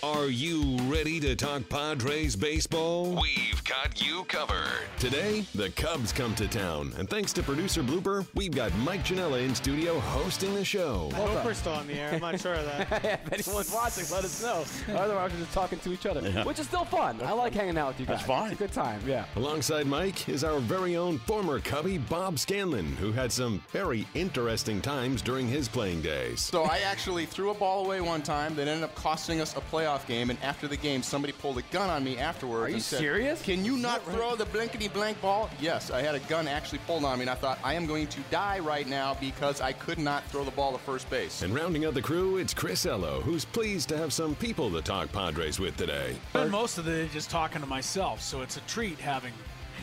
Are you ready to talk Padres baseball? We've got you covered. Today, the Cubs come to town, and thanks to producer Blooper, we've got Mike Janela in studio hosting the show. I hope we're still in the air. I'm not sure of that. if anyone's watching, let us know. Otherwise, we're just talking to each other, which is still fun. I like hanging out with you guys. That's fine. It's a good time, yeah. Alongside Mike is our very own former Cubby, Bob Scanlan, who had some very interesting times during his playing days. So I actually threw a ball away one time that ended up costing us a playoff game. And after the game, somebody pulled a gun on me afterwards. Are you and said, serious? Can you not throw the blankety blank ball? Yes, I had a gun actually pulled on me, and I thought I am going to die right now because I could not throw the ball to first base. And rounding out the crew, it's Chris Ello, who's pleased to have some people to talk Padres with today. spend most of the day just talking to myself, so it's a treat having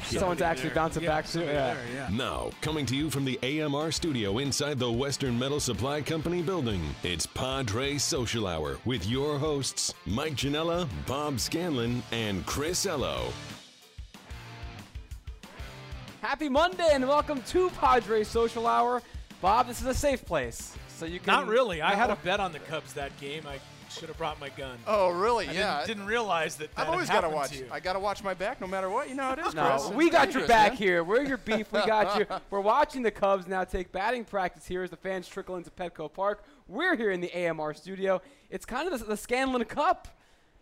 Someone's somebody actually there. bouncing Yeah, back to yeah. yeah. Now, coming to you from the AMR studio inside the Western Metal Supply Company building, it's Padre Social Hour with your hosts, Mike Janela, Bob Scanlan, and Chris Ello. Happy Monday and welcome to Padre Social Hour. Bob, this is a safe place, so you can. Not really. I had a bet on the Cubs that game. I should have brought my gun. Oh, really? I yeah. didn't, didn't realize that. I've always got got to watch. You. I got to watch my back no matter what. You know how it is, Chris. No, It's we got your back man. here. We're your beef. We got you. We're watching the Cubs now take batting practice here as the fans trickle into Petco Park. We're here in the AMR studio. It's kind of the, the Scanlan Cup.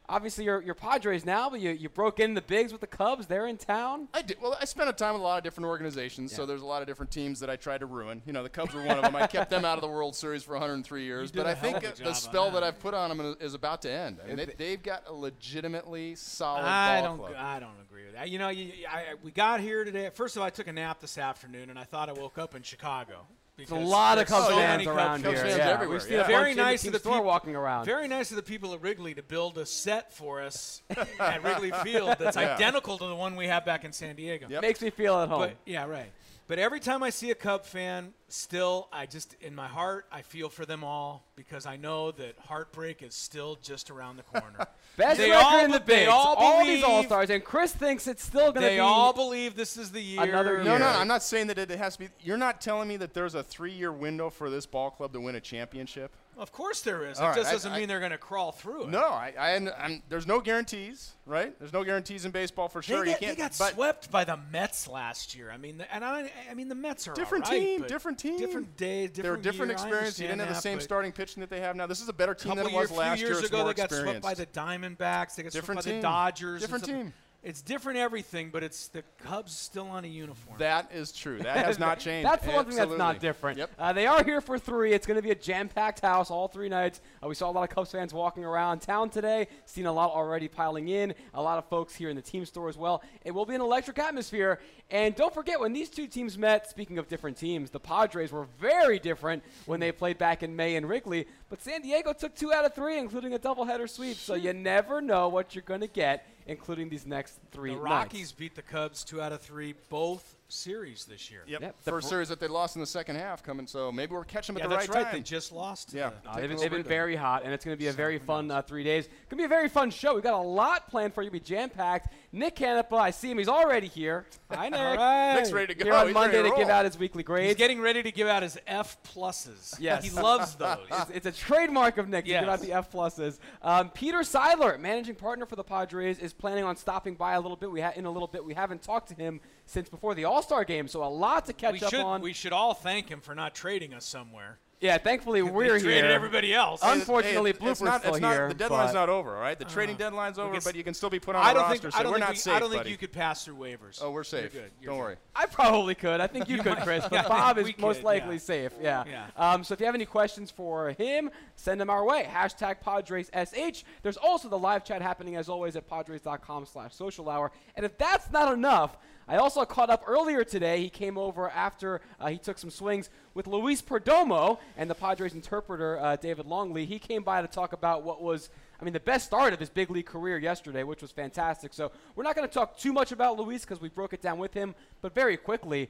Obviously, you're, you're Padres now, but you, you broke in the bigs with the Cubs. They're in town. I did. Well, I spent a time with a lot of different organizations, so there's a lot of different teams that I tried to ruin. You know, the Cubs were one of them. I kept them out of the World Series for 103 years, but I think hell of a job the spell that. that I've put on them is- is about to end. I mean, they, they've got a legitimately solid I ball don't. club. I don't agree with that. You know, you, I, we got here today. First of all, I took a nap this afternoon, and I thought I woke up in Chicago. There's a lot of Cubs so fans many around Cubs here. fans yeah. everywhere, We see yeah. Very bunch nice team of the store peop- walking around. Very nice of the people at Wrigley to build a set for us at Wrigley Field that's Yeah. identical to the one we have back in San Diego. Yep. Makes me feel at home. But yeah, right. But every time I see a Cub fan, still, I just in my heart, I feel for them all because I know that heartbreak is still just around the corner. Best They record all in the be- they bigs. all these All Stars, and Chris thinks it's still going to be. they all believe this is the year. Another year. No, no, I'm not saying that it has to be. You're not telling me that there's a three-year window for this ball club to win a championship. Of course there is. All it right, just I- doesn't I- mean they're going to crawl through it. No, I, I, there's no guarantees, right? There's no guarantees in baseball for They, sure. got, you they got swept by the Mets last year. I mean, the- and I, I mean the Mets are different right, team, different team, different day, different They're different year. Experience. You didn't have the same starting pitching that they have now. This is a better team than it year, was few last years year. It's ago, more they got swept by the Diamondbacks. They got Different swept by the Dodgers. Different team. It's different everything, but it's the Cubs still on a uniform. That is true. That has not changed. That's the one thing that's not different. Yep. Uh, they are here for three. It's going to be a jam-packed house all three nights. Uh, we saw a lot of Cubs fans walking around town today. Seen a lot already piling in. A lot of folks here in the team store as well. It will be an electric atmosphere. And don't forget, when these two teams met, speaking of different teams, the Padres were very different when they played back in May in Wrigley. But San Diego took two out of three, including a doubleheader sweep. So you never know what you're going to get, including these next three the nights. Rockies beat the Cubs two out of three, both series this year. Yep. Yep. The First series that they lost in the second half coming. So maybe we're catching them Yeah, at the that's right right. time. They just lost. Yeah. the- Uh, they've been, they've been very hot, and it's going to be a very fun uh, three days. It's Going to be a very fun show. We've got a lot planned for you. Be jam packed. Nick Canepa, I see him. He's already here. Hi, Nick. All right. Nick's ready to go. Here on He's Monday to to give out his weekly grades. He's getting ready to give out his F pluses. Yes. he loves those. it's, it's a trademark of Nick to give Yes. out the F pluses. Um, Peter Seidler, managing partner for the Padres, is planning on stopping by a little bit. We ha- in a little bit. We haven't talked to him since before the All Star game, so a lot to catch we up should on. we should all thank him for not trading us somewhere. Yeah, thankfully we're they traded here. everybody else. Hey, Unfortunately, it's- it's Blooper's not, still it's not, here, The deadline's not over, all right? The trading deadline's over, but you can still be put on I the don't roster. think so I don't we're think not we, safe, I don't think buddy. you could pass through waivers. Oh, we're safe. You're good. You're don't good. worry. I probably could. I think you could, Chris. But Bob is we most likely yeah. safe. Yeah. Yeah. Um, so if you have any questions for him, send them our way. Hashtag PadresSH. There's also the live chat happening as always at Padres.com slash social hour. And if that's not enough, I also caught up earlier today. He came over after uh, he took some swings with Luis Perdomo and the Padres interpreter, uh, David Longley. He came by to talk about what was, I mean, the best start of his big league career yesterday, which was fantastic. So we're not going to talk too much about Luis because we broke it down with him, but very quickly,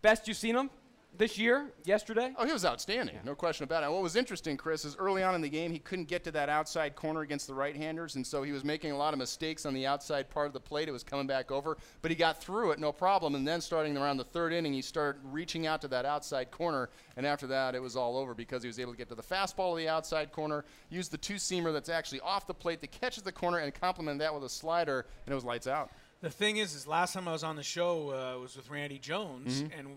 best you've seen him? This year, yesterday? Oh, he was outstanding, no question about it. What was interesting, Chris, is early on in the game he couldn't get to that outside corner against the right-handers, and so he was making a lot of mistakes on the outside part of the plate. It was coming back over, but he got through it, no problem. And then starting around the third inning, he started reaching out to that outside corner, and after that, it was all over because he was able to get to the fastball of the outside corner, use the two-seamer that's actually off the plate that catches the corner, and complement that with a slider, and it was lights out. The thing is, is last time I was on the show uh, was with Randy Jones, Mm-hmm. and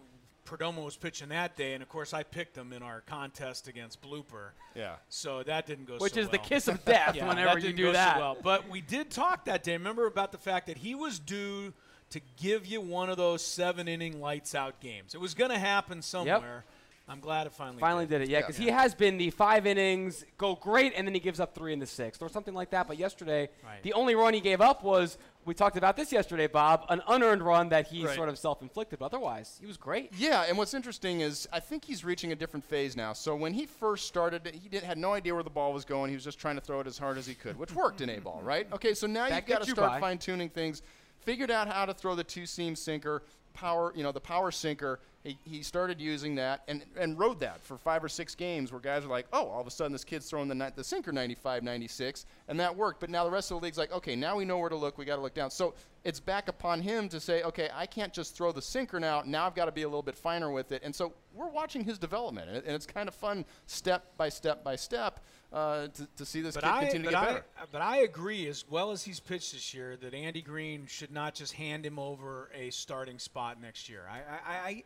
Perdomo was pitching that day, and of course I picked him in our contest against Blooper. Yeah. So that didn't go Which so is the kiss of death Yeah, whenever that you didn't do go so that. well. But we did talk that day. Remember about the fact that he was due to give you one of those seven inning lights out games. It was going to happen somewhere. I'm glad it finally Finally did. did it, yeah, Yeah. because he has been the five innings, go great, and then he gives up three in the sixth or something like that. But yesterday, Right. the only run he gave up was, we talked about this yesterday, Bob, an unearned run that he Right. sort of self inflicted. But otherwise, he was great. Yeah, and what's interesting is I think he's reaching a different phase now. So when he first started, he did, had no idea where the ball was going. He was just trying to throw it as hard as he could, which worked in A ball, right? Okay, so now That you've got to you start fine tuning things. Figured out how to throw the two seam sinker, power, you know, the power sinker. He, he started using that and, and rode that for five or six games where guys are like, oh, all of a sudden this kid's throwing the, the sinker 95, 96, and that worked. But now the rest of the league's like, okay, now we know where to look. We got to look down. So it's back upon him to say, okay, I can't just throw the sinker now. Now I've got to be a little bit finer with it. And so we're watching his development, and, it, and it's kind of fun step by step by step uh, to, to see this But kid I, continue to get I, better. but I agree, as well as he's pitched this year, that Andy Green should not just hand him over a starting spot next year. I, I, I,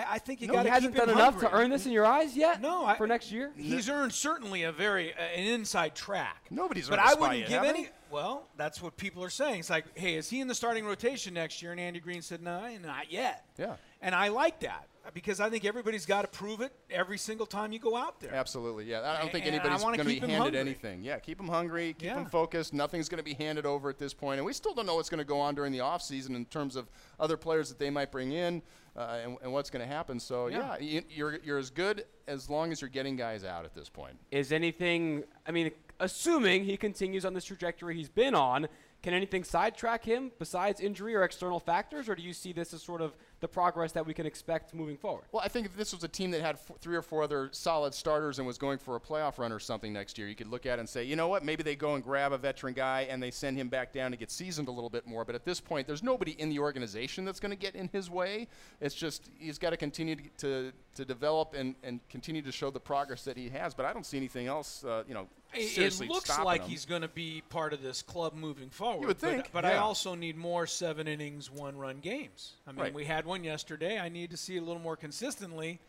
I, I think you No, got he to hasn't done him enough to earn this in your eyes yet No, I- for next year? He's earned certainly a very uh, an inside track. Nobody's but earned a I spot wouldn't yet, give any. they? Well, that's what people are saying. It's like, hey, is he in the starting rotation next year? And Andy Green said, no, not yet. Yeah. And I like that because I think everybody's got to prove it every single time you go out there. Absolutely, yeah. I don't think And anybody's going to be handed hungry. anything. Yeah, keep them hungry, keep Yeah. him focused. Nothing's going to be handed over at this point, and we still don't know what's going to go on during the offseason in terms of other players that they might bring in uh, and, and what's going to happen. So yeah, Yeah. you, you're you're as good as long as you're getting guys out at this point. Is anything, I mean, assuming he continues on this trajectory he's been on, can anything sidetrack him besides injury or external factors, or do you see this as sort of the progress that we can expect moving forward? Well, I think if this was a team that had three or four other solid starters and was going for a playoff run or something next year, you could look at it and say, you know what, maybe they go and grab a veteran guy and they send him back down to get seasoned a little bit more. But at this point, there's nobody in the organization that's going to get in his way. It's just he's got to continue to, to, develop and, and continue to show the progress that he has. But I don't see anything else, uh, you know, seriously it looks like him. he's going to be part of this club moving forward. You would but- think, but, I yeah. also need more seven innings, one run games. I mean, Right. we had one yesterday. I need to see it a little more consistently.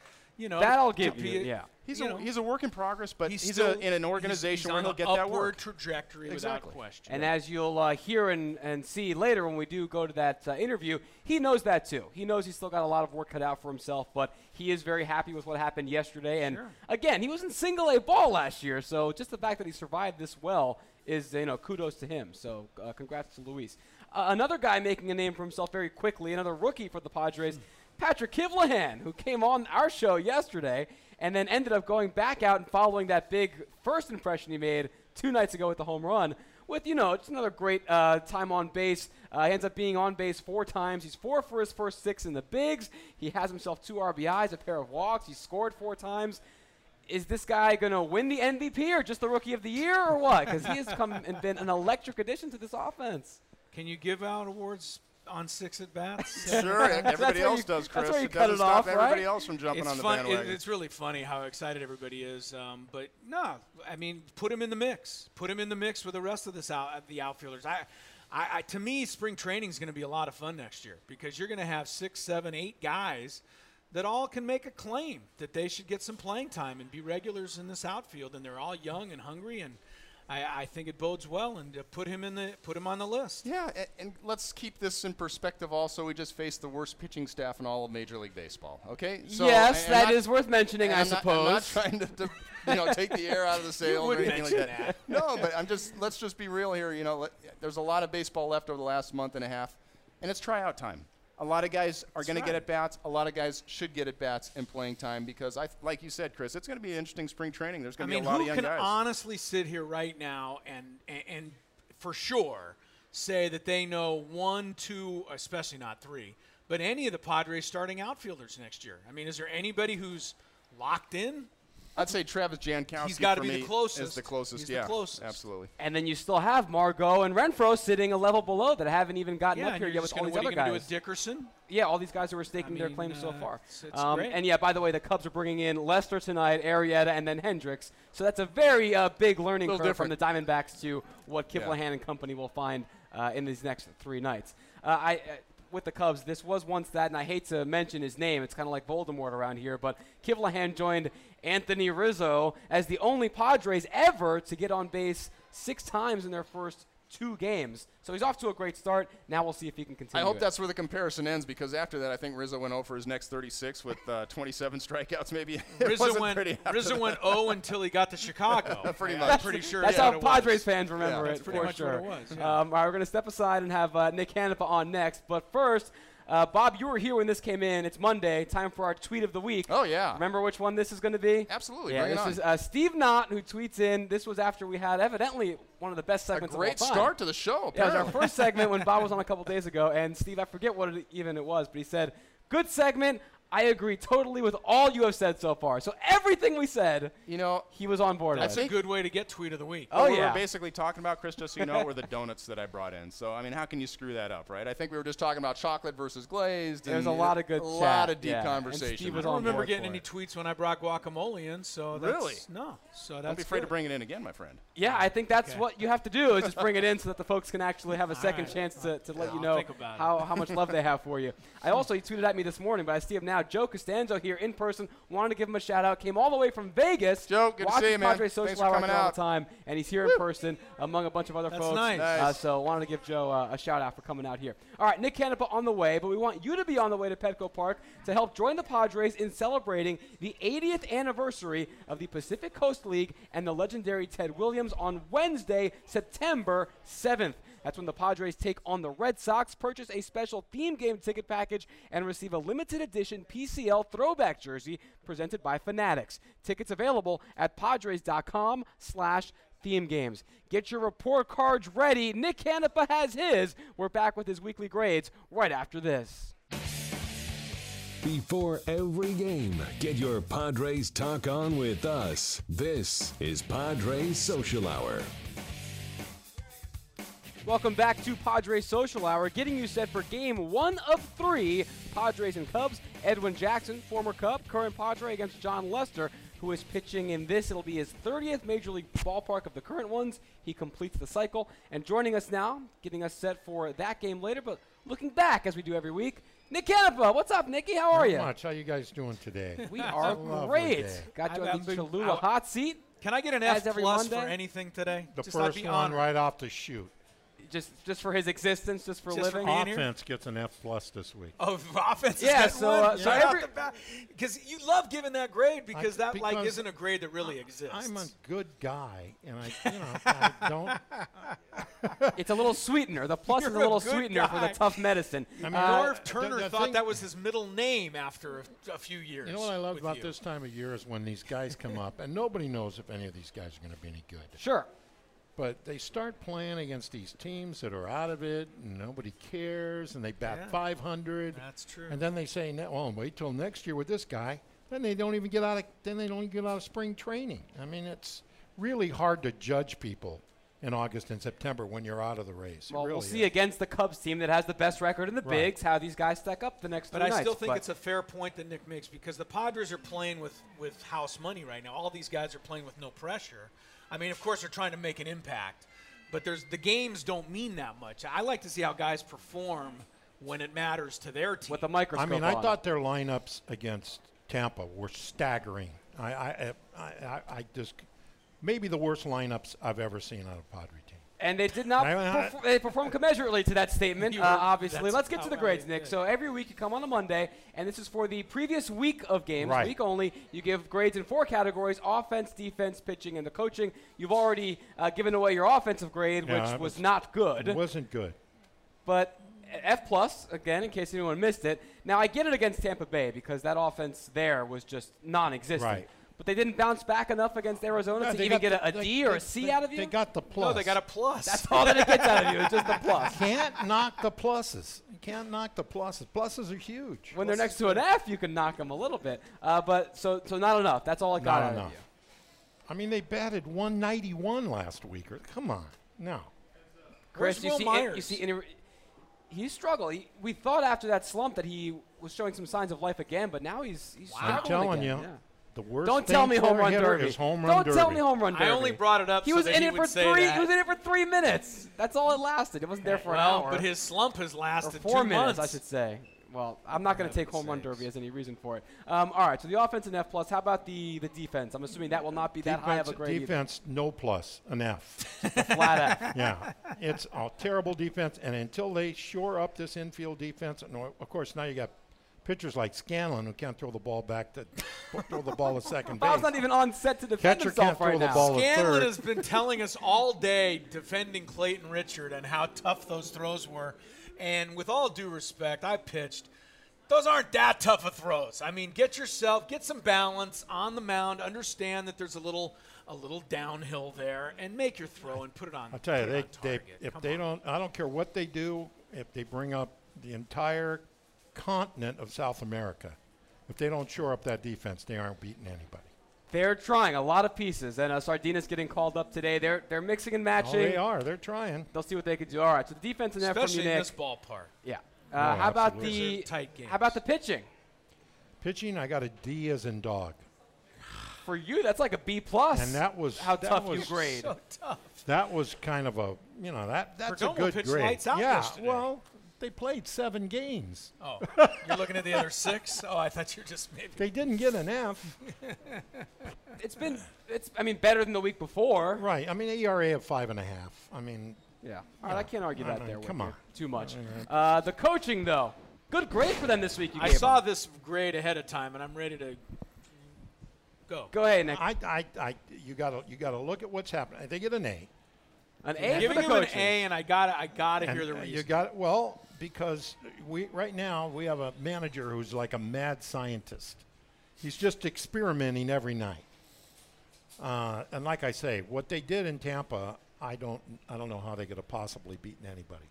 You know, That I'll give you, a- yeah. He's you a, know, he's a work in progress, but he's, still a, in an organization he's where he'll get that upward work. trajectory Exactly. without question. And as you'll uh, hear and, and see later when we do go to that uh, interview, he knows that too. He knows he's still got a lot of work cut out for himself, but he is very happy with what happened yesterday. And Sure. again, he was in single A ball last year, so just the fact that he survived this well is you know kudos to him. So uh, congrats to Luis. Uh, another guy making a name for himself very quickly, another rookie for the Padres, Patrick Kivlehan, who came on our show yesterday and then ended up going back out and following that big first impression he made two nights ago with the home run. With you know, just another great uh, time on base. Uh, he ends up being on base four times. He's four for his first six in the bigs. He has himself two RBIs, a pair of walks. He scored four times is this guy going to win the MVP or just the Rookie of the Year or what? Because he has come and been an electric addition to this offense. Can you give out awards on six at bats? Sure, everybody else you- does, that's Chris. where you it cut doesn't it stop off, everybody right? else from jumping it's on the fun. it- bandwagon. it's really funny how excited everybody is. Um, but no, I mean, put him in the mix. Put him in the mix with the rest of this out, the outfielders. I, I, I to me, spring training is going to be a lot of fun next year because you're going to have six, seven, eight guys that all can make a claim that they should get some playing time and be regulars in this outfield, and they're all young and hungry and. I, I think it bodes well, and uh, put him in the put him on the list. Yeah, and, and let's keep this in perspective. Also, we just faced the worst pitching staff in all of Major League Baseball. Okay, yes, and that I'm is worth mentioning, and I I'm not- I'm not suppose. trying to, to, you know, take the air out of the sails or anything like that. mention No, but I'm just let's just be real here. You know, let, there's a lot of baseball left over the last month and a half, and it's tryout time. A lot of guys are going to get at bats. A lot of guys should get at bats and playing time because I, like you said, Chris, it's going to be an interesting spring training. There's going to mean, be a lot of young guys. who can honestly sit here right now and, and and for sure say that they know one, two, especially not three, but any of the Padres starting outfielders next year. I mean, is there anybody who's locked in? I'd say Travis Jankowski. He's gotta for be the closest. Is the closest. He's the yeah, closest. absolutely. And then you still have Margot and Renfroe sitting a level below that haven't even gotten Yeah, up here yet with all gonna, these what are other you gonna do guys. with Dickerson? Yeah, all these guys who are staking their mean, claims so uh, far. it's- it's um, great. and yeah, by the way, the Cubs are bringing in Lester tonight, Arrieta, and then Hendricks. So that's a very uh, big learning curve Little from the Diamondbacks to what Yeah. And company will find uh, in these next three nights. Uh, I. Uh, with the Cubs, this was once that, and I hate to mention his name. It's kind of like Voldemort around here, but Kivlehan joined Anthony Rizzo as the only Padres ever to get on base six times in their first two games. So he's off to a great start. Now we'll see if he can continue. I hope it. that's where the comparison ends because after that, I think Rizzo went over his next 36 with uh, 27 strikeouts. Maybe Rizzo went Rizzo went 0 until he got to Chicago. Pretty I'm much. pretty sure That's yeah, how it was. Padres fans remember Yeah, it that's pretty for much sure. what it was, Um, all right, we're going to step aside and have uh, Nick Canepa on next. But first, uh, Bob, you were here when this came in. It's Monday. Time for our tweet of the week. Oh yeah, Remember which one this is going to be? absolutely. Yeah, this is uh, Steve Knott who tweets in. This was after we had evidently one of the best segments. a great of all time. start to the show. Yeah, it was our first segment when Bob was on a couple days ago, and Steve, I forget what it, even it was, but he said, "Good segment. I agree totally with all you have said so far." So everything we said, You know, he was on board That's with. a good way to get tweet of the week. Oh what we yeah. were basically talking about, Chris, just so you know, were the donuts that I brought in. So, I mean, how can you screw that up, right? I think we were just talking about chocolate versus glazed. There's a lot of good A chat, lot of deep yeah. And conversation. Steve I was don't on remember board getting any it. tweets when I brought guacamole in, so that's Really? no. So that's Don't be afraid good. to bring it in again, my friend. Yeah, I think that's Okay. what you have to do is just bring it in so that the folks can actually have a second right. chance to, to let you I'll know think about it. how, how much love they have for you. I also, he tweeted at me this morning, but I see him now. Joe Costanzo here in person. Wanted to give him a shout out. Came all the way from Vegas. Joe, good to see you, man. Padres Thanks for Hour coming all out. the time, and he's here in person among a bunch of other That's folks. nice. Uh, Nice. so wanted to give Joe uh, a shout out for coming out here. All right, Nick Canepa on the way, but we want you to be on the way to Petco Park to help join the Padres in celebrating the 80th anniversary of the Pacific Coast League and the legendary Ted Williams on Wednesday, September 7th. That's when the Padres take on the Red Sox, purchase a special theme game ticket package, and receive a limited edition PCL throwback jersey presented by Fanatics. Tickets available at padres.com slash theme games. Get your report cards ready. Nick Canepa has his. We're back with his weekly grades right after this. Before every game, get your Padres talk on with us. This is Padres Social Hour. Welcome back to Padres Social Hour, getting you set for game one of three Padres and Cubs. Edwin Jackson, former Cub, current Padre, against Jon Lester, who is pitching in this. It'll be his 30th Major League ballpark of the current ones. He completes the cycle. And joining us now, getting us set for that game later, but looking back as we do every week, Nick Canepa. What's up, Nicky? How are Not you? much. How you guys doing today? We are great. day. Got you I've on the been- Cholula I- hot seat. Can I get an As F every plus for anything today? The Just first be one honored. right off the shoot. Just, just for his existence, just for Just living. being here? Offense gets an F plus this week. Oh, offense. Yeah, is so, one uh, so right every- off the bat. Because you love giving that grade because I- that like because isn't a grade that really exists. I'm a good guy, and I, you know, I don't. It's a little sweetener. The plus You're is a a little good sweetener for the tough medicine. I mean, Uh, Norv Turner the thought that was his middle name after a, a few years. You know what I love about you. this time of year is when these guys come up, and nobody knows if any of these guys are going to be any good. sure. But they start playing against these teams that are out of it, and nobody cares, and they bat Yeah. 500. That's true. And then they say, "Ne- "Well, oh, wait till next year with this guy." Then they don't even get out of. Then they don't get out of spring training. I mean, it's really hard to judge people in August and September when you're out of the race. It Well, we'll see is. against the Cubs team that has the best record in the Right. bigs how these guys stack up the next But I nights. still think it's a fair point that Nick makes because the Padres are playing with, with house money right now. All these guys are playing with no pressure. I mean, of course, they're trying to make an impact, but there's the games don't mean that much. I like to see how guys perform when it matters to their team. with the microscope. I mean, I on. thought their lineups against Tampa were staggering. I, I, I, I, I just maybe the worst lineups I've ever seen on a Padre team. And they did not. I- I- they performed commensurately to that statement. Uh, obviously, let's get to the grades, Nick. So every week you come on a Monday, and this is for the previous week of games, Right. week only. You give grades in four categories: offense, defense, pitching, and the coaching. You've already uh, given away your offensive grade, Yeah, which was was- not good. It wasn't good. but F plus again, in case anyone missed it. Now I get it against Tampa Bay because that offense there was just non-existent. Right. But they didn't bounce back enough against Arizona Yeah, to even got get a, a the- D or a they- C they- out of you. They got the plus. No, they got a plus. That's all that it gets out of you. It's just a plus. can't knock the pluses. You can't knock the pluses. Pluses are huge. When they're next to an F, you can knock them a little bit. Uh, but so so not enough. That's all it got Not out enough. of you. I mean, they batted 191 last week. Or, come on, no. Chris, you see, Myers? you see, any, he struggled. He, we thought after that slump that he was showing some signs of life again, but now he's he's I'm telling again. you, Yeah. The worst. Don't thing tell me home run hitter derby. Is home run Don't derby. tell me home run derby. I only brought it up He so was that in he it for three. that. He was in it for three minutes. That's all it lasted. It wasn't there for well, an hour. but his slump has or lasted four two minutes, months. I should say. Well, I'm not going to take home run derby as any reason for it. Um, all right, so the offense an F plus. How about the the defense? I'm assuming that will not be that high of a Defense, grade. either. defense, no plus, an F. Flat F. yeah, it's a terrible defense, and until they shore up this infield defense, and of course now you got pitchers like Scanlan who can't throw the ball back to throw the ball to second base. Bob's not even on set to defend Catcher himself can't throw right the now. ball Scanlan third. has been telling us all day defending Clayton Richard and how tough those throws were. And with all due respect, I pitched. Those aren't that tough of throws. I mean, get yourself, get some balance on the mound. Understand that there's a little, a little downhill there, and make your throw and put it on. I'll tell you, they, they if Come they on. don't, I don't care what they do. If they bring up the entire continent of South America, if they don't shore up that defense, they aren't beating anybody. They're trying a lot of pieces, and uh, Sardinas getting called up today. They're they're mixing and Oh, matching. they are. They're trying. They'll see what they can do. All right, so the defense in there from especially you, in Nick. this ballpark. Yeah. Oh, Uh, how about the tight games. how about the pitching? Pitching, I got a D as in dog, For you, that's like a B plus. and that was how that tough was, you grade. So tough. That was kind of a you know that that's Perdomo a good pitched grade. lights out yeah, yesterday. well, they played seven games. Oh, you're looking at the other six? Oh, I thought you were just maybe. They didn't get an F. It's been it's I mean better than the week before. right. I mean, ERA of five and a half. I mean, Yeah. All right, I can't argue I that mean, there. with come you on. Too much. Uh, the coaching though, good grade for them this week. You I gave saw them. this grade ahead of time, and I'm ready to go. Go ahead, Nick. I, I, I, you gotta, you gotta look at what's happening. They get an A. An A for Giving the him an. A, and I got to I got to And, hear the reason. You got well because we right now we have a manager who's like a mad scientist. He's just experimenting every night. Uh, and like I say, what they did in Tampa, I don't, I don't know how they could have possibly beaten anybody.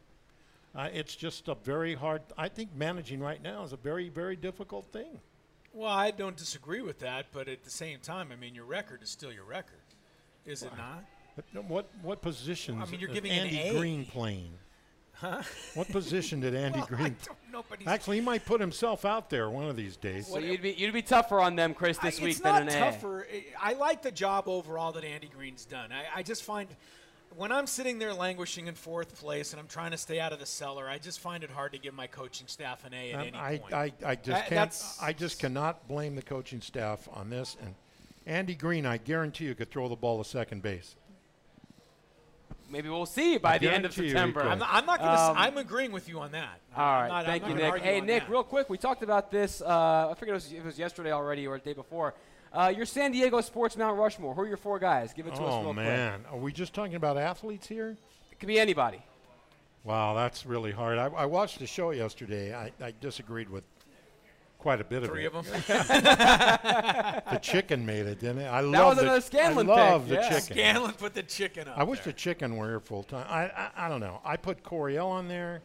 Uh, it's just a very hard. I think managing right now is a very, very difficult thing. well, I don't disagree with that, but at the same time, I mean, your record is still your record, is it not? What, what positions? I mean, you're is giving an Andy A. Green playing. Huh? What position did Andy Well, I Green? don't know, but he's- Actually, he might put himself out there one of these days. So you'd be you'd be tougher on them, Chris, this I- week it's than not an tougher. I I like the job overall that Andy Green's done. I, I just find when I'm sitting there languishing in fourth place and I'm trying to stay out of the cellar, I just find it hard to give my coaching staff an A at Um, any I, point. I, I just That- can't. I just cannot blame the coaching staff on this. And Andy Green, I guarantee you, could throw the ball to second base. A. Maybe we'll see by the end of guarantee you he September. I'm not, I'm not going to. Um, I'm agreeing with you on that. All right, not- thank you, Nick. Hey, Nick, that. real quick, we talked about this. Uh, I figured it was, it was yesterday already or the day before. Uh, your San Diego Sports Mount Rushmore. Who are your four guys? Give it to us Oh real man, are we just talking about athletes here? It could be anybody. Wow, that's really hard. I, I watched the show yesterday. I, I disagreed with quite a bit Three of of it. them. The chicken made it, didn't it? I was love another the, Scanlan I love pick, the yeah. chicken. Scanlan put the chicken up. I wish there. the chicken were here full time. I, I I don't know. I put Coryell on there.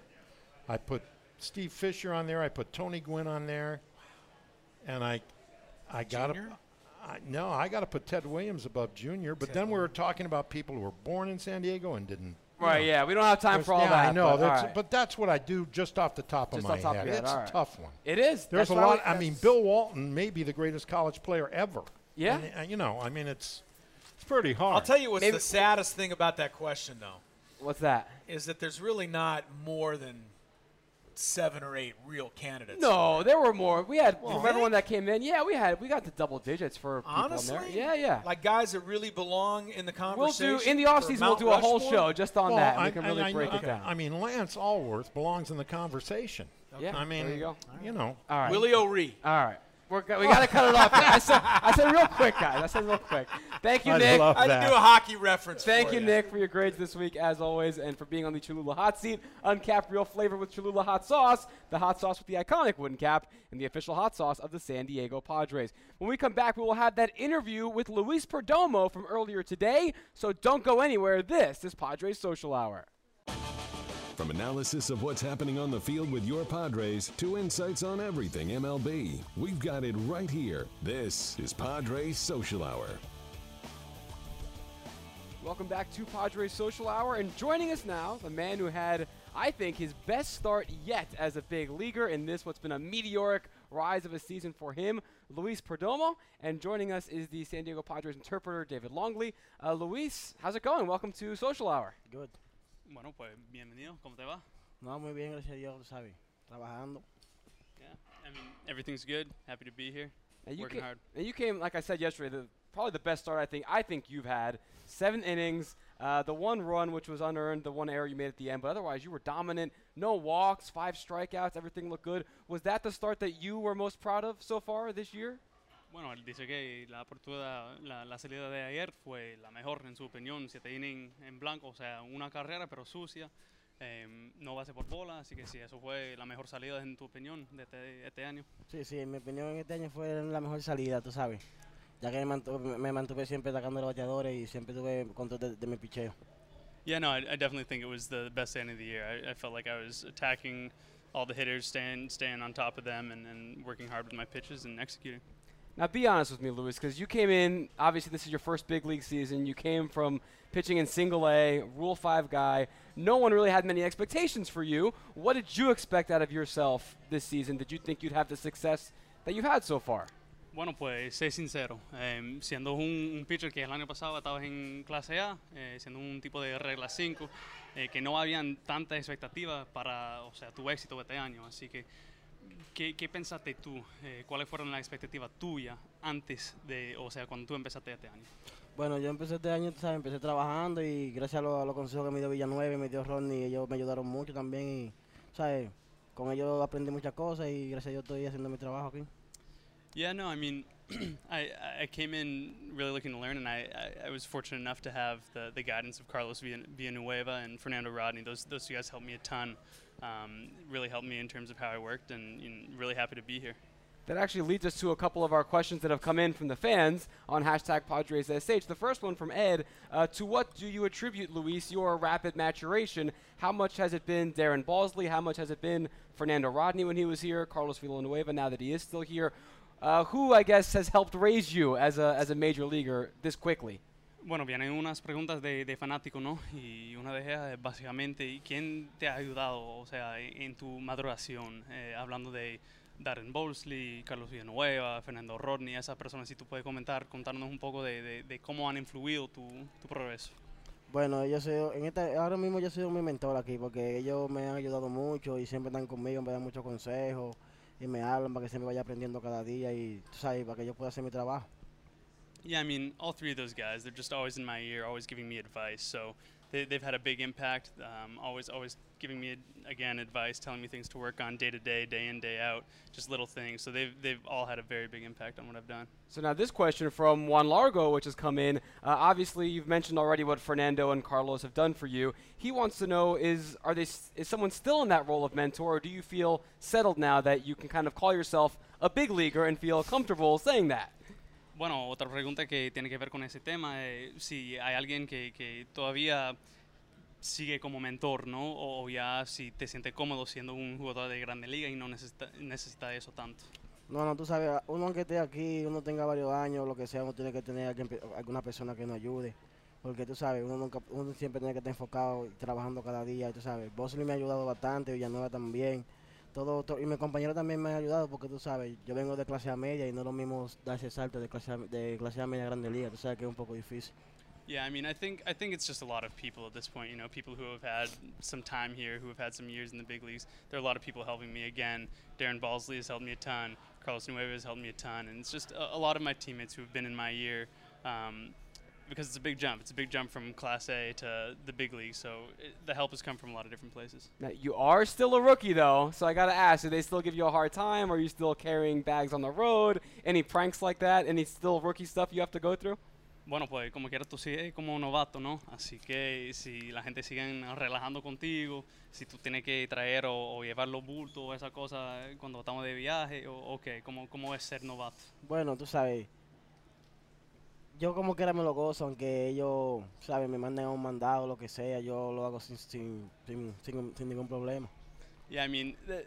I put Steve Fisher on there. I put Tony Gwynn on there. And I I got to I, no, I got to put Ted Williams above Junior. But then we were talking about people who were born in San Diego and didn't. You Right, know. yeah. We don't have time for all yeah, that. I know. but, that's, all right. But that's what I do just off the top of my top head. your head, It's all a right. tough one. it is. There's That's a lot. we- I mean, Bill Walton may be the greatest college player ever. Yeah. And, uh, you know, I mean, it's it's pretty hard. I'll tell you what's Maybe- the saddest thing about that question, though, What's that? is that there's really not more than seven or eight real candidates. No, there were more. We had Well, from really? everyone that came in. Yeah, we had we got the double digits for Honestly, in there. Yeah, yeah. Like guys that really belong in the conversation. we'll do in the offseason. We'll Mount do a whole Rushmore? show just on Well, that. and I, we can really I break know- it down. I mean, Lance Alworth belongs in the conversation. yeah, I mean, there you go. you know, All right. Willie O'Ree. All right. We're go- we got to cut it off. I said, I said real quick, guys. I said real quick. Thank you, I Nick. love I that. didn't do a hockey reference. Thank for you, ya. Nick, for your grades this week, as always, and for being on the Cholula hot seat. Uncapped real flavor with Cholula hot sauce, the hot sauce with the iconic wooden cap, and the official hot sauce of the San Diego Padres. When we come back, we will have that interview with Luis Perdomo from earlier today, so don't go anywhere. This is Padres Social Hour. From analysis of what's happening on the field with your Padres to insights on everything MLB, we've got it right here. This is Padres Social Hour. Welcome back to Padres Social Hour, and joining us now, the man who had, I think, his best start yet as a big leaguer in this what's been a meteoric rise of a season for him, Luis Perdomo. And joining us is the San Diego Padres interpreter, David Longley. Uh, Luis, how's it going? Welcome to Social Hour. Good. Bueno, pues bienvenido. ¿Cómo te va? No, muy bien, gracias a Dios, tú sabes. Trabajando. Yeah. I mean, everything's good. Happy to be here. And Working came, hard. And you came, like I said yesterday, the, probably the best start I think I think you've had. Seven innings, uh, the one run which was unearned, the one error you made at the end, but otherwise you were dominant. No walks, five strikeouts, everything looked good. Was that the start that you were most proud of so far this year? Bueno, él dice que la apertura, la, la salida de ayer fue la mejor en su opinión. Siete innings en blanco, o sea, una carrera pero sucia. em, no base por bola, así que sí, eso fue la mejor salida en tu opinión de este, este año. Sí, sí, en mi opinión este año fue la mejor salida, tú sabes. Ya que me mantuve, me mantuve siempre atacando a los bateadores y siempre tuve control de, de mi picheo. Yeah, no, I, I definitely think it was the best end of the year. I, I felt like I was attacking all the hitters, staying, staying on top of them, and, and working hard with my pitches and executing. Now, be honest with me, Lewis, because you came in. Obviously, this is your first big league season. You came from pitching in Single A, Rule Five guy. No one really had many expectations for you. What did you expect out of yourself this season? Did you think you'd have the success that you've had so far? Bueno, pues sé sincero, em, siendo un, un pitcher que el año pasado estabas en clase A, eh, siendo un tipo de regla 5, eh, que no habían tantas expectativas para, o sea, tu éxito este año. Así que, ¿qué, qué pensaste tú? Eh, ¿Cuáles fueron las expectativas tuyas antes de, o sea, cuando tú empezaste este año? Bueno, yo empecé este año, sabes, empecé trabajando y gracias a, lo- a los consejos que me dio Villanueva y me dio Rodney, ellos me ayudaron mucho también y, ¿sabes? Con ellos aprendí muchas cosas y gracias a Dios estoy haciendo mi trabajo aquí. Yeah, no, I mean, I, I came in really looking to learn, and I, I, I was fortunate enough to have the, the guidance of Carlos Villan- Villanueva and Fernando Rodney. Those, those two guys helped me a ton, um, really helped me in terms of how I worked, and you know, really happy to be here. That actually leads us to a couple of our questions that have come in from the fans on hashtag PadresSH. The first one from Ed uh, To what do you attribute, Luis, your rapid maturation? How much has it been Darren Balsley? How much has it been Fernando Rodney when he was here? Carlos Villanueva, now that he is still here? Uh, who, I guess, has helped raise you as a, as a major leaguer this quickly? Bueno, vienen unas preguntas de, de fanático, ¿no? Y una de ellas es básicamente, ¿quién te ha ayudado, o sea, en, en tu maduración? Eh, hablando de Darren Bowlsley, Carlos Villanueva, Fernando Rodney, esas personas, si tú puedes comentar, contarnos un poco de, de, cómo han influido tu, tu progreso. Bueno, yo soy, en esta, ahora mismo yo soy mi mentor aquí porque ellos me han ayudado mucho y siempre están conmigo, me dan muchos consejos y me hablan para que siempre vaya aprendiendo cada día y, sabes, para que yo pueda hacer mi trabajo. Yeah, I mean, all three of those guys, they're just always in my ear, always giving me advice. So they, they've had a big impact, um, always, always giving me, again, advice, telling me things to work on day to day, day in, day out, just little things. So they've, they've all had a very big impact on what I've done. So now this question from Juan Largo, which has come in. Uh, obviously, you've mentioned already what Fernando and Carlos have done for you. He wants to know: is are they, is someone still in that role of mentor, or do you feel settled now that you can kind of call yourself a big leaguer and feel comfortable saying that? Bueno, otra pregunta que tiene que ver con ese tema es si hay alguien que, que todavía sigue como mentor, ¿no? O ya si te sientes cómodo siendo un jugador de grande liga y no necesita, necesita eso tanto. No, no, tú sabes, uno que esté aquí, uno tenga varios años, lo que sea, uno tiene que tener alguna persona que nos ayude. Porque tú sabes, uno, nunca, uno siempre tiene que estar enfocado y trabajando cada día, tú sabes. Bosley me ha ayudado bastante, Villanueva también. Todo, to- y mis compañeros también me han ayudado porque tú sabes, yo vengo de clase A media y no lo mismo dar ese salto de clase A, de clase A media grande liga, tú sabes que es un poco difícil. Yeah, I mean, I think I think it's just a lot of people at this point. You know, people who have had some time here, who have had some years in the big leagues. There are a lot of people helping me. Again, Darren Balsley has helped me a ton. Carlos Nueva has helped me a ton, and it's just a, a lot of my teammates who have been in my year. Um, because it's a big jump. It's a big jump from Class A to the big league. So it, the help has come from a lot of different places. Now, you are still a rookie, though, so I got to ask: Do they still give you a hard time? Are you still carrying bags on the road? Any pranks like that? Any still rookie stuff you have to go through? Bueno, pues como quieras tú sigues como novato, ¿no? Así que si la gente sigue relajando contigo, si tú tienes que traer o, o llevar los bultos o esa cosa eh, cuando estamos de viaje, o, o qué, ¿Cómo, ¿cómo es ser novato? Bueno, tú sabes, yo como quiera me lo gozo, aunque ellos, sabes, me manden un mandado, lo que sea, yo lo hago sin, sin, sin, sin, sin ningún problema. Yeah, I mean, th-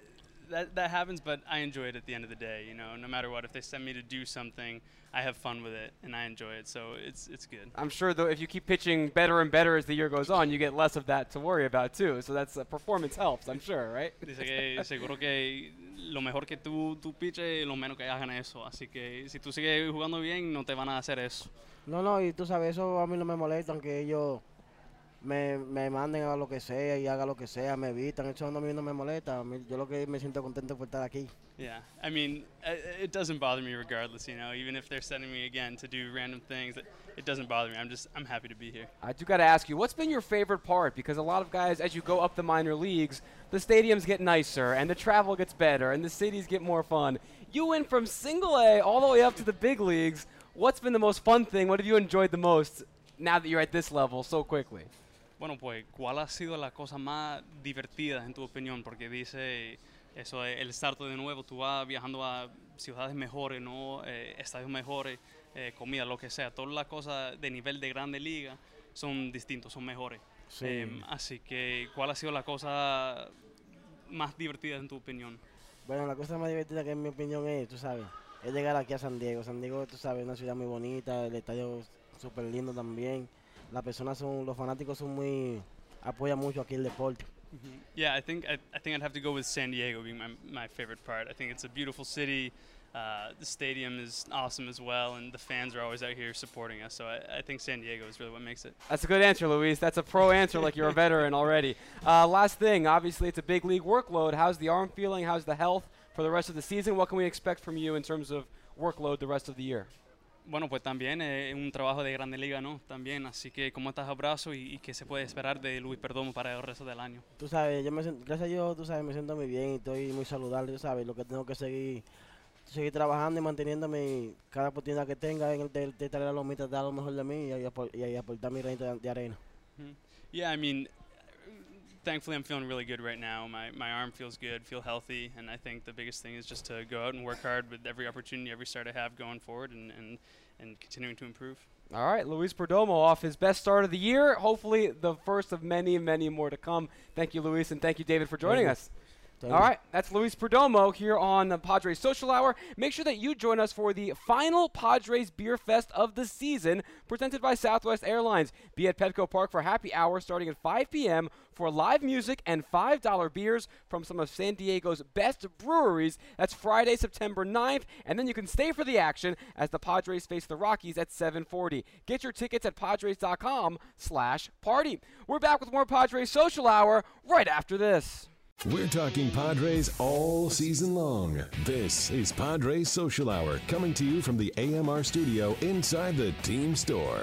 that, that happens, but I enjoy it at the end of the day, you know, no matter what. If they send me to do something, I have fun with it and I enjoy it, so it's, it's good. I'm sure, though, if you keep pitching better and better as the year goes on, you get less of that to worry about too. So that's uh, performance helps, I'm sure, right? Dice que seguro que lo mejor que tú, tú piches, lo menos que hagan eso. Así que si tú sigues jugando bien, no te van a hacer eso. No, no, y tú sabes, eso a mí no me molesta, aunque ellos me, me manden a lo que sea y haga lo que sea, me evitan, eso a mí no me molesta. A yo lo que me siento contento por estar aquí. Yeah, I mean, uh, it doesn't bother me regardless, you know, even if they're sending me again to do random things, it, it doesn't bother me. I'm just, I'm happy to be here. I do got to ask you, what's been your favorite part? Because a lot of guys, as you go up the minor leagues, the stadiums get nicer and the travel gets better and the cities get more fun. You went from single A all the way up to the big leagues. What's been the most fun thing? What have you enjoyed the most now that you're at this level so quickly? Bueno, pues, ¿cuál ha sido la cosa más divertida en tu opinión? Porque dice eso, de el starto de nuevo, tú vas viajando a ciudades mejores, ¿no? Eh, estadios mejores, eh, comida, lo que sea. Todas las cosas de nivel de grande liga son distintos, son mejores. Sí. Em, así que, ¿cuál ha sido la cosa más divertida en tu opinión? Bueno, la cosa más divertida que en mi opinión es, tú sabes, es llegar aquí a San Diego. San Diego, tú sabes, es una ciudad muy bonita, el estadio súper lindo también. Las personas son, los fanáticos son muy, apoyan mucho aquí el deporte. Yeah, I think I, I think I'd have to go with San Diego being my, my favorite part. I think it's a beautiful city. Uh, the stadium is awesome as well, and the fans are always out here supporting us. So I, I think San Diego is really what makes it. That's a good answer, Luis. That's a pro answer, like you're a veteran already. Uh, last thing, obviously, it's a big league workload. How's the arm feeling? How's the health for the rest of the season? What can we expect from you in terms of workload the rest of the year? Bueno, pues también es un trabajo de Grande Liga, ¿no? También, así que cómo estás abrazo y, y qué se puede esperar de Luis Perdomo para el resto del año. Tú sabes, yo me siento, gracias a Dios, tú sabes, me siento muy bien y estoy muy saludable, tú sabes, lo que tengo que seguir, seguir trabajando y manteniéndome cada oportunidad que tenga en el de, de traer a los mitas, dar lo mejor de mí y, y apor- y aportar mi granito de, de arena. Yeah, I mean, thankfully I'm feeling really good right now. My, my arm feels good, feel healthy, and I think the biggest thing is just to go out and work hard with every opportunity, every start I have going forward, and, and, and continuing to improve. All right, Luis Perdomo off his best start of the year. Hopefully, the first of many, many more to come. Thank you, Luis, and thank you, David, for joining you. us. All that's Luis Perdomo here on the Padres Social Hour. Make sure that you join us for the final Padres Beer Fest of the season, presented by Southwest Airlines. Be at Petco Park for happy hour starting at 5 p.m. for live music and $5 beers from some of San Diego's best breweries. That's Friday, September 9th, and then you can stay for the action as the Padres face the Rockies at 7:40. Get your tickets at padres.com/party. We're back with more Padres Social Hour right after this. We're talking Padres all season long. This is Padres Social Hour coming to you from the AMR studio inside the team store.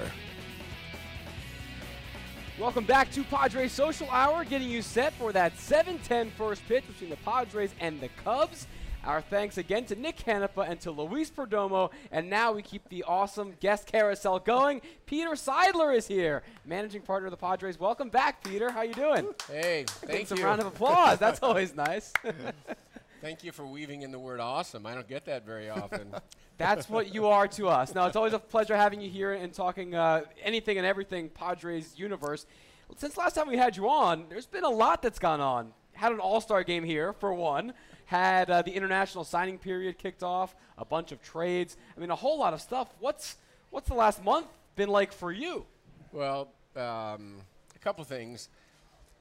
Welcome back to Padres Social Hour, getting you set for that 7-10 first pitch between the Padres and the Cubs. Our thanks again to Nick Canepa and to Luis Perdomo. And now we keep the awesome guest carousel going. Peter Seidler is here, managing partner of the Padres. Welcome back, Peter. How you doing? Hey, thank some you. round of applause. That's always nice. Thank you for weaving in the word awesome. I don't get that very often. That's what you are to us. Now, it's always a pleasure having you here and talking uh, anything and everything Padres universe. Since last time we had you on, there's been a lot that's gone on. Had an All Star game here, for one. Had uh, the international signing period kicked off. A bunch of trades. I mean, a whole lot of stuff. What's what's the last month been like for you? well, um, a couple things.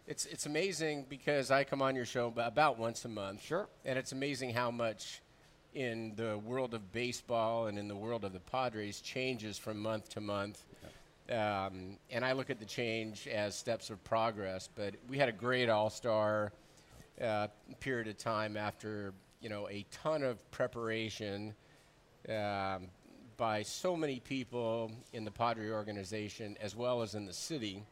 It's it's amazing because I come on your show about once a month. Sure. And it's amazing how much in the world of baseball and in the world of the Padres changes from month to month. Um, and I look at the change as steps of progress. But we had a great All Star uh, period of time after you know a ton of preparation, um, by so many people in the Padre organization as well as in the city.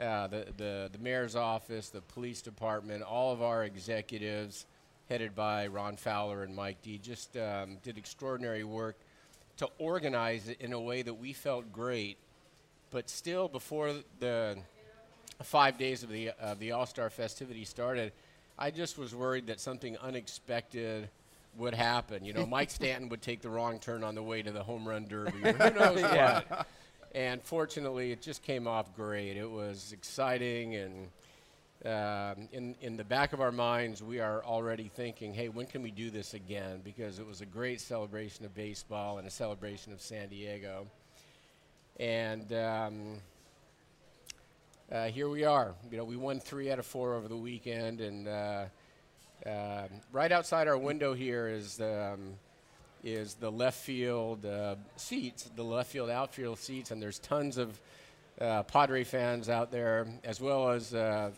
Uh, the, the, the mayor's office, the police department, all of our executives, headed by Ron Fowler and Mike Dee, just um, did extraordinary work to organize it in a way that we felt great. But still, before the five days of the, of the All Star festivity started, I just was worried that something unexpected would happen. You know, Mike Stanton would take the wrong turn on the way to the home run derby. or Who knows what? And fortunately, it just came off great. It was exciting, and um, in in the back of our minds, we are already thinking, "Hey, when can we do this again?" Because it was a great celebration of baseball and a celebration of San Diego. And um, uh, here we are. You know, we won three out of four over the weekend, and uh, uh, right outside our window here is um, is the left field uh, seats, the left field outfield seats, and there's tons of uh, Padre fans out there, as well as uh,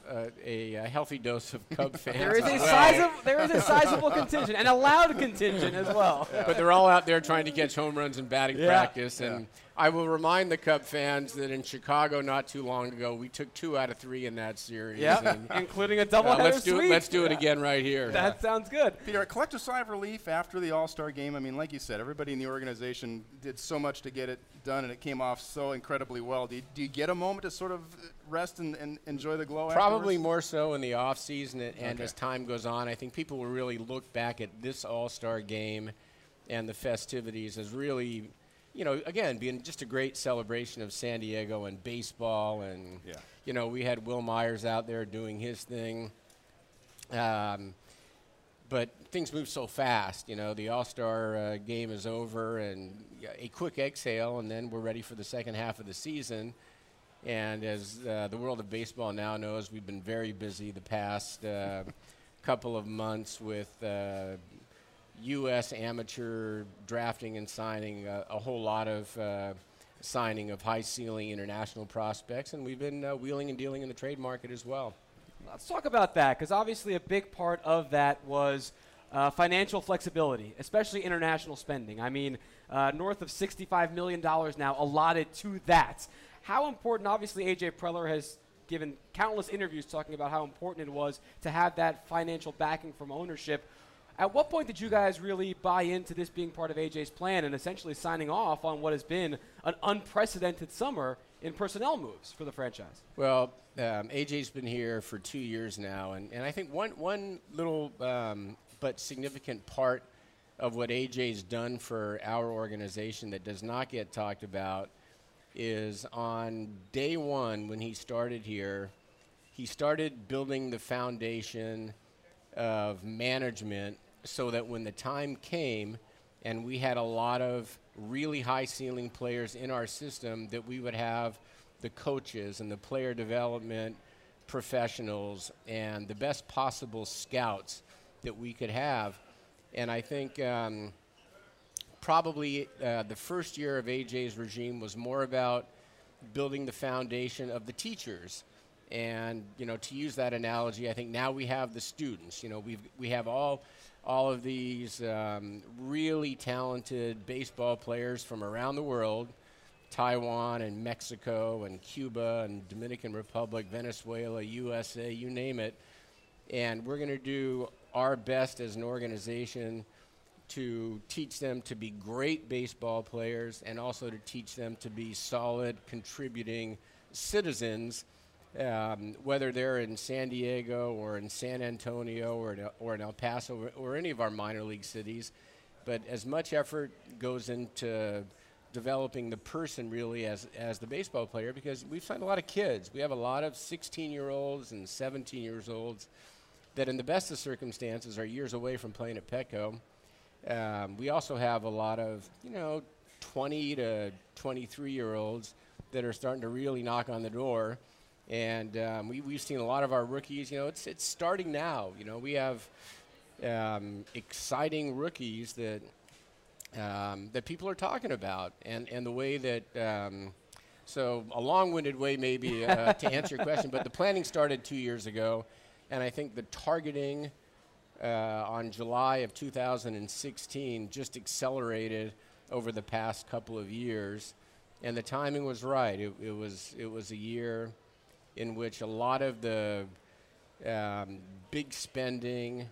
a, a, healthy dose of Cub fans. There is a well. sizable, there is a sizable contingent and a loud contingent as well. But they're all out there trying to catch home runs in batting Yeah. practice. And I will remind the Cub fans that in Chicago not too long ago, we took two out of three in that series. Yeah, including a uh, double let's do sweep. it. Let's do it again right here. That sounds good. Peter, a collective sigh of relief after the All Star game. I mean, like you said, everybody in the organization did so much to get it done, and it came off so incredibly well. Do you, do you get a moment to sort of rest and, and enjoy the glow? Probably afterwards? more so in the off season, and, and Okay. as time goes on, I think people will really look back at this All Star game and the festivities as really, you know, again being just a great celebration of San Diego and baseball, and Yeah. you know we had Wil Myers out there doing his thing. Um, but things move so fast. You know, the All Star uh, game is over, and a quick exhale, and then we're ready for the second half of the season. And as uh, the world of baseball now knows, we've been very busy the past uh, couple of months with uh, U.S. amateur drafting and signing uh, a whole lot of uh, signing of high ceiling international prospects, and we've been uh, wheeling and dealing in the trade market as well. Let's talk about that because obviously a big part of that was uh, financial flexibility, especially international spending. I mean, uh, north of $65 million now allotted to that. How important, obviously, AJ Preller has given countless interviews talking about how important it was to have that financial backing from ownership. At what point did you guys really buy into this being part of AJ's plan and essentially signing off on what has been an unprecedented summer in personnel moves for the franchise? Well, um, AJ's been here for two years now, and, and I think one one little um, but significant part of what AJ's done for our organization that does not get talked about is on day one when he started here, he started building the foundation of management so that when the time came and we had a lot of really high ceiling players in our system that we would have the coaches and the player development professionals and the best possible scouts that we could have and i think um, probably uh, the first year of AJ's regime was more about building the foundation of the teachers. And you know, to use that analogy, I think now we have the students. You know, we we have all all of these um, really talented baseball players from around the world, Taiwan and Mexico and Cuba and Dominican Republic, Venezuela, USA, you name it. And we're going to do our best as an organization to teach them to be great baseball players and also to teach them to be solid, contributing citizens, um, whether they're in San Diego or in San Antonio or in, or in El Paso or, or any of our minor league cities. But as much effort goes into developing the person really as, as the baseball player because we've signed a lot of kids. We have a lot of 16 year olds and 17 years olds that, in the best of circumstances, are years away from playing at Petco. Um, we also have a lot of, you know, 20 to 23 year olds that are starting to really knock on the door. And um, we, we've seen a lot of our rookies, you know, it's, it's starting now. You know, we have um, exciting rookies that, um, that people are talking about. And, and the way that, um, so a long winded way maybe uh, to answer your question, but the planning started two years ago. And I think the targeting uh, on July of 2016 just accelerated over the past couple of years, and the timing was right. It, it was it was a year in which a lot of the um, big spending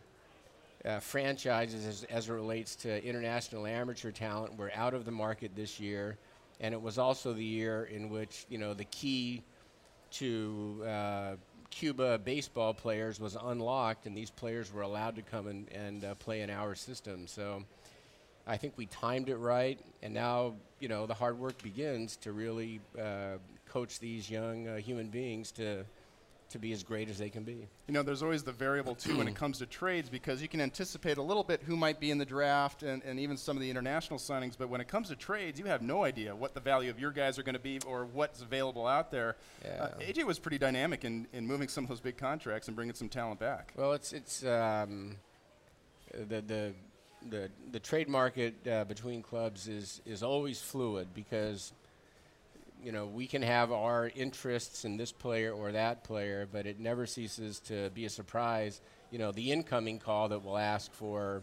uh, franchises, as, as it relates to international amateur talent, were out of the market this year, and it was also the year in which you know the key to uh, Cuba baseball players was unlocked, and these players were allowed to come and, and uh, play in our system. So I think we timed it right, and now you know the hard work begins to really uh, coach these young uh, human beings to to be as great as they can be. You know, there's always the variable too when it comes to trades because you can anticipate a little bit who might be in the draft and, and even some of the international signings. But when it comes to trades, you have no idea what the value of your guys are going to be or what's available out there. Uh, AJ was pretty dynamic in, in moving some of those big contracts and bringing some talent back. Well, it's it's um, the the the the trade market uh, between clubs is is always fluid because you know we can have our interests in this player or that player, but it never ceases to be a surprise. You know, the incoming call that will ask for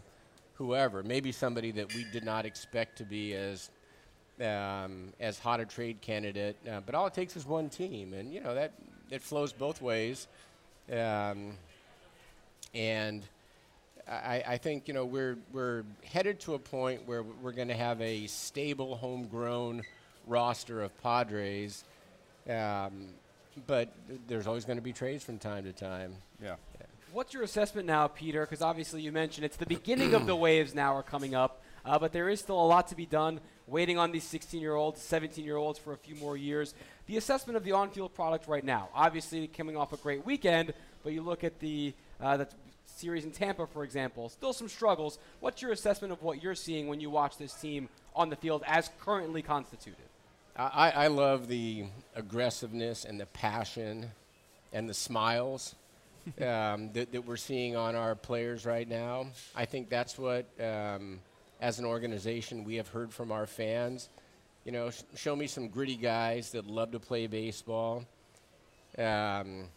whoever, maybe somebody that we did not expect to be as um, as hot a trade candidate, uh, but all it takes is one team, and you know that it flows both ways. Um, and I, I, think you know we're we're headed to a point where we're going to have a stable, homegrown roster of Padres. Um, but there's always going to be trades from time to time. Yeah. yeah. What's your assessment now, Peter? Because obviously you mentioned it's the beginning of the waves now are coming up, uh, but there is still a lot to be done. Waiting on these 16-year-olds, 17-year-olds for a few more years. The assessment of the on-field product right now, obviously coming off a great weekend, but you look at the uh, the series in Tampa, for example, still some struggles. What's your assessment of what you're seeing when you watch this team on the field as currently constituted? I, I love the aggressiveness and the passion and the smiles um, that, that, we're seeing on our players right now. I think that's what, um, as an organization, we have heard from our fans. You know, sh- show me some gritty guys that love to play baseball. Um,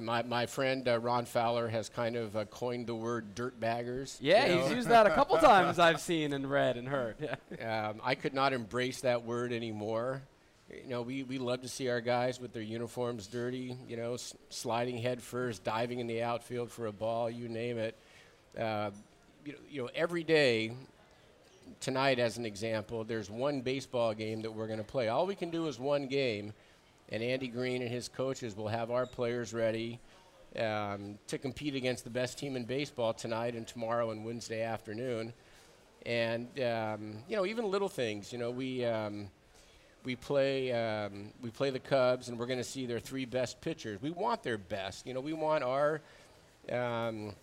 my, my friend uh, Ron Fowler has kind of uh, coined the word dirtbaggers. Yeah, he's used that a couple times I've seen and read and heard. Yeah. Um, I could not embrace that word anymore. You know, we, we love to see our guys with their uniforms dirty, you know, s- sliding head first, diving in the outfield for a ball, you name it. Uh, you, know, you know, every day, tonight as an example, there's one baseball game that we're going to play. All we can do is one game – and Andy Green and his coaches will have our players ready um, to compete against the best team in baseball tonight and tomorrow and Wednesday afternoon. And um, you know, even little things. You know, we um, we play um, we play the Cubs, and we're going to see their three best pitchers. We want their best. You know, we want our um,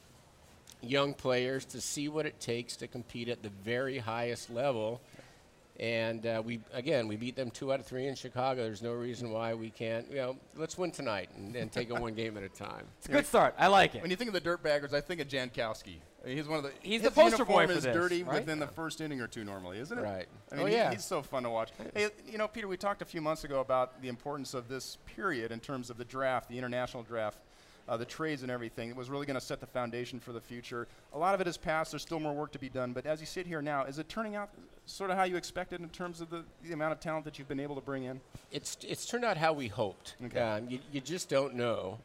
young players to see what it takes to compete at the very highest level and uh, we again we beat them two out of three in Chicago. There's no reason why we can't. You know, let's win tonight and, and take it one game at a time. It's a good start. I like it. When you think of the dirtbaggers, I think of Jankowski. I mean, he's one of the. He's the poster boy for is this, dirty right? within the first inning or two normally, isn't it? Right. I mean, oh he, yeah. he's so fun to watch. Hey, you know, Peter, we talked a few months ago about the importance of this period in terms of the draft, the international draft uh, the trades and everything. It was really going to set the foundation for the future. A lot of it has passed. There's still more work to be done. But as you sit here now, is it turning out sort of how you expected in terms of the, the amount of talent that you've been able to bring in? It's it's turned out how we hoped. Okay. Um, you, you just don't know.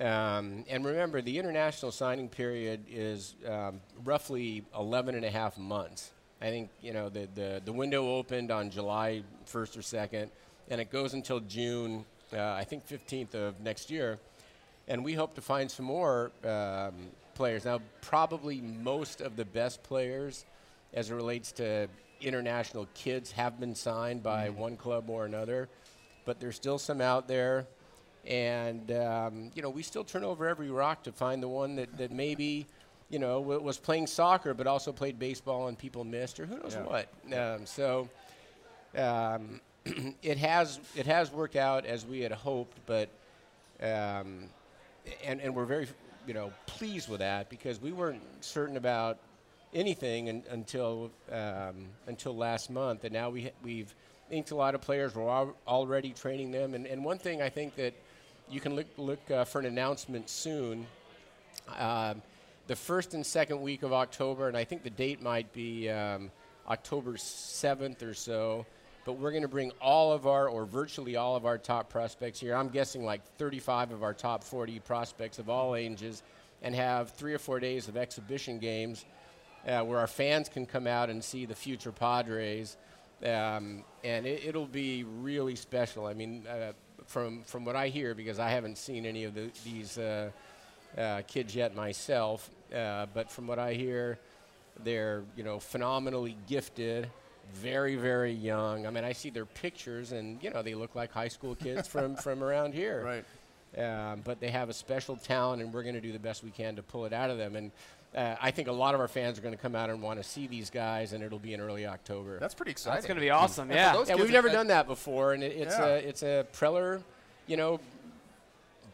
Um, and remember, the international signing period is um, roughly 11 and a half months. I think you know the, the, the window opened on July 1st or 2nd, and it goes until June, uh, I think 15th of next year and we hope to find some more um, players. Now, probably most of the best players, as it relates to international kids, have been signed by mm-hmm. one club or another, but there's still some out there. And, um, you know, we still turn over every rock to find the one that, that maybe, you know, w- was playing soccer but also played baseball and people missed, or who knows yeah. what. Um, so um, it, has, it has worked out as we had hoped, but um, and, and we're very, you know, pleased with that because we weren't certain about anything in, until um, until last month, and now we we've inked a lot of players. We're al- already training them, and, and one thing I think that you can look look uh, for an announcement soon. Um, the first and second week of October, and I think the date might be um, October 7th or so. But we're going to bring all of our, or virtually all of our top prospects here. I'm guessing like 35 of our top 40 prospects of all ages, and have three or four days of exhibition games uh, where our fans can come out and see the future Padres. Um, and it, will be really special. I mean, uh, from from what I hear, because I haven't seen any of the, these uh, uh kids yet myself, uh, but from what I hear, they're you know phenomenally gifted very, very young. I mean, I see their pictures, and you know, they look like high school kids from from around here. Right. Um, but they have a special talent, and we're going to do the best we can to pull it out of them. And uh, I think a lot of our fans are going to come out and want to see these guys, and it'll be in early October. That's pretty exciting. That's going to be awesome. And yeah. Yeah, we've never done that before, and it, it's Yeah. a it's a Preller, you know,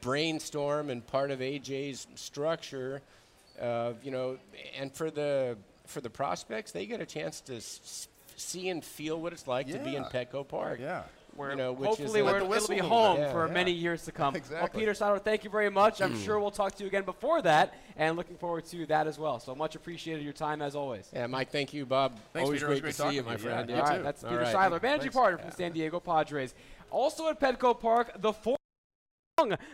brainstorm and part of AJ's structure. Of you know, and for the for the prospects, they get a chance to s- see and feel what it's like to be in Petco Park. Yeah. Where you know, which hopefully is we're, Let the it'll be home bit. for Yeah, many years to come. Exactly. Well, Peter Seidler, thank you very much. I'm hmm. sure we'll talk to you again before that, and looking forward to that as well. So much appreciated your time as always. Yeah, Mike, thank you, Bob. Thanks, Always Peter. Great, great to see you, my friend. Yeah, All you right, too. that's All Peter right. Seidler, managing Thanks. partner from San Diego Padres. Also at Petco Park, the four.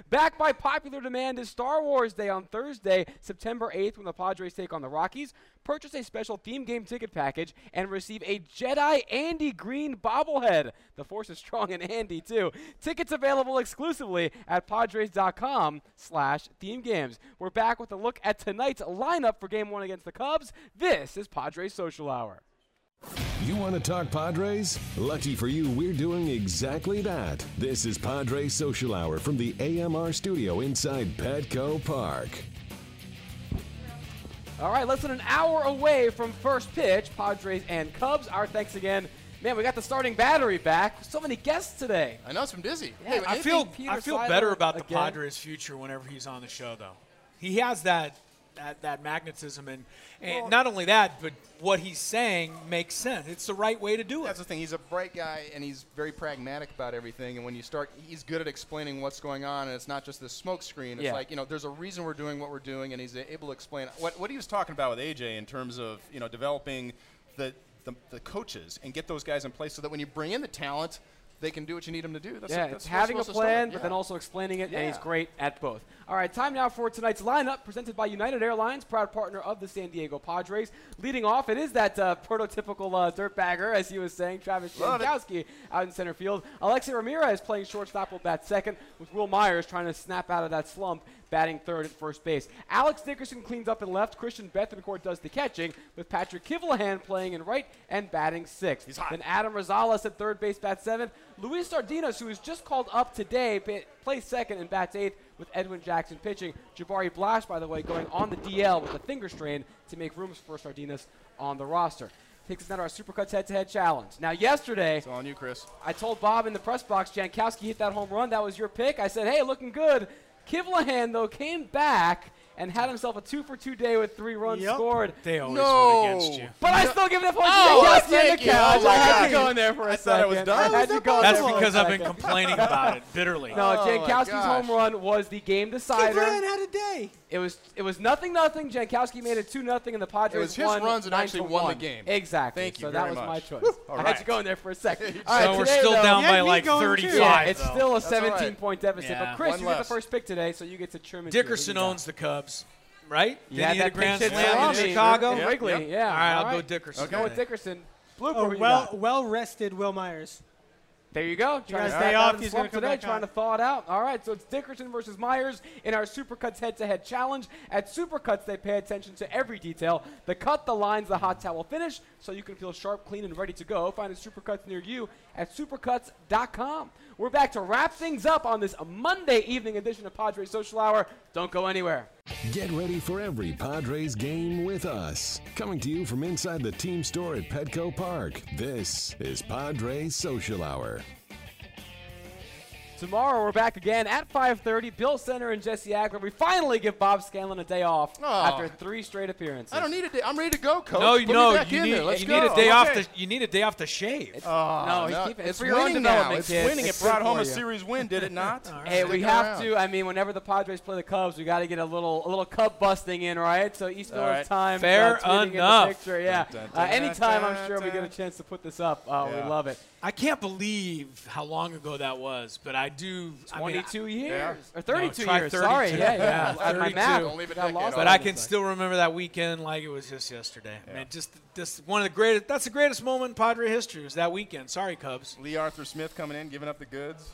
Back by popular demand is Star Wars Day on Thursday, September 8th, when the Padres take on the Rockies. Purchase a special theme game ticket package and receive a Jedi Andy Green bobblehead. The Force is strong in Andy, too. Tickets available exclusively at Padres.com slash theme games. We're back with a look at tonight's lineup for Game 1 against the Cubs. This is Padres Social Hour. You want to talk Padres? Lucky for you, we're doing exactly that. This is Padres Social Hour from the AMR studio inside Petco Park. All right, less than an hour away from first pitch, Padres and Cubs. Our thanks again. Man, we got the starting battery back. So many guests today. I know it's from Dizzy. Yeah, Hey, I I feel I feel Seidler better about the. Padres' future whenever he's on the show, though. He has that that, that magnetism, and, and not only that, but what he's saying makes sense. It's the right way to do it. That's the thing. He's a bright guy, and he's very pragmatic about everything. And when you start, he's good at explaining what's going on, and it's not just this smoke screen. It's Yeah. like you know, there's a reason we're doing what we're doing, and he's able to explain what what he was talking about with AJ in terms of you know developing the the, the coaches and get those guys in place so that when you bring in the talent, they can do what you need them to do. That's yeah, that's it's having a supposed to start. plan, but Yeah. then also explaining it, and he's great at both. All right, time now for tonight's lineup, presented by United Airlines, proud partner of the San Diego Padres. Leading off, it is that uh, prototypical uh, dirtbagger, as he was saying, Travis. Jankowski out in center field. Alexei Ramirez playing shortstop will bat second, with Wil Myers trying to snap out of that slump, batting third at first base. Alex Dickerson cleans up in left. Christian Bethancourt does the catching, with Patrick Kivlehan playing in right and batting sixth. He's hot. Then Adam Rosales at third base, bats seventh. Luis Sardinas, who was just called up today, plays second and bats eighth with Edwin Jackson pitching. Jabari Blash, by the way, going on the DL with a finger strain to make room for Sardinas on the roster. Takes us now to our Supercuts head-to-head challenge. Now, yesterday, It's on you, Chris. I told Bob in the press box, Jankowski hit that home run. That was your pick. I said, hey, looking good. Kivlehan, though, came back and had himself a two-for-two day with three runs Yep. scored. They always No. win against you. But I still give oh, the point Oh, to Jankowski on thank you. Oh, I had God. to go in there for a I second. thought it was done. I had How is go That's there for a because I've been complaining about it bitterly. No, Oh, Jankowski's gosh. home run was the game Kid decider. Ryan had a day. It was it was nothing nothing. Jankowski made it two nothing, and the Padres It was his won runs that nine actually won the game. Exactly. Thank you So very that was much. my choice. All I had right. to go in there for a second. So All right, so we're today, still though- down by like 35. Yeah, it's though. still a That's all right. 17 point deficit. Yeah. But Chris, One you get the first pick today, so you get to Truman. Dickerson owns the Cubs, right? Yeah, Did he hit a that grand slam in Salami Chicago? in Yep, Wrigley. yep. Yeah. All right, I'll all go Dickerson. Go with. Dickerson. Blooper, Oh, well, well rested Wil Myers. There you go. Trying guys to stay stay off, out of the he's gonna today, back trying on. to thaw it out. All right, so it's Dickerson versus Myers in our Supercuts head-to-head challenge. At Supercuts, they pay attention to every detail: the cut, the lines, the hot towel finish, so you can feel sharp, clean, and ready to go. Find a Supercuts near you at supercuts.com. We're back to wrap things up on this Monday evening edition of Padres Social Hour. Don't go anywhere. Get ready for every Padres game with us. Coming to you from inside the team store at Petco Park, this is Padres Social Hour. Tomorrow we're back again at 5:30. Bill Center and Jesse Agler. We finally give Bob Scanlan a day off Aw. after three straight appearances. I don't need a day. I'm ready to go, coach. No, Put me no, back you in need, there. Let's you go. need a day I'm off. okay. To, you need a day off to shave. Oh, No, he's keeping- it's it's for your own winning now. It's kid. winning. It's It brought home a series win, did it not? Hey, we have around. to. I mean, whenever the Padres play the Cubs, we got to get a little, a little Cub busting in, right? So East All Village right. time. Fair uh, tweeting in the enough. picture, yeah. Dun, dun, Uh, anytime, dun, I'm sure we dun. get a chance to put this up. Uh, Yeah. We love it. I can't believe how long ago that was, but I do. I mean, 22 years yeah. or 32 try years. 32. Sorry, yeah, yeah. Yeah, I- My 32. math Don't leave a got decade. But I can still remember that weekend like it was just yesterday. Man, just this one of the greatest. That's the greatest moment in Padre history was that weekend. Sorry, Cubs. Lee Arthur Smith coming in, giving up the goods.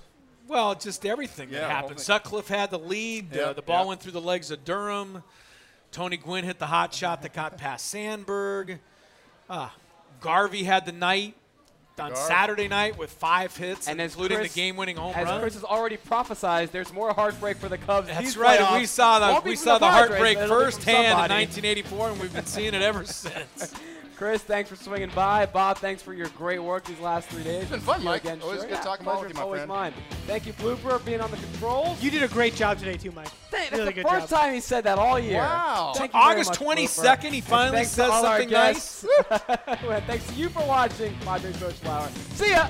Well, just everything Yeah, that happened. Sutcliffe had the lead. Yeah, uh, the ball yeah. went through the legs of Durham. Tony Gwynn hit the hot shot that got past Sandberg. Ah, Garvey had the night on Garv. Saturday night with five hits, And as including Chris- the game-winning home As run. Chris has already prophesied, there's more heartbreak for the Cubs. That's these right. playoffs. We saw the we saw the, Padres, heartbreak but it'll be from firsthand in 1984, and we've been seeing it ever since. Chris, thanks for swinging by. Bob, thanks for your great work these last three days. It's been fun, Mike. Again, Always sure. good yeah, talking ball with you, my always friend. mine. Thank you, Blooper, for being on the controls. You did a great job today too, Mike. Thank- really that's good the first job. time he said that all year. Wow. Thank you very August much, 22nd, Blooper. he finally says something nice. guests. Thanks to you for watching Padres Social Hour. See ya.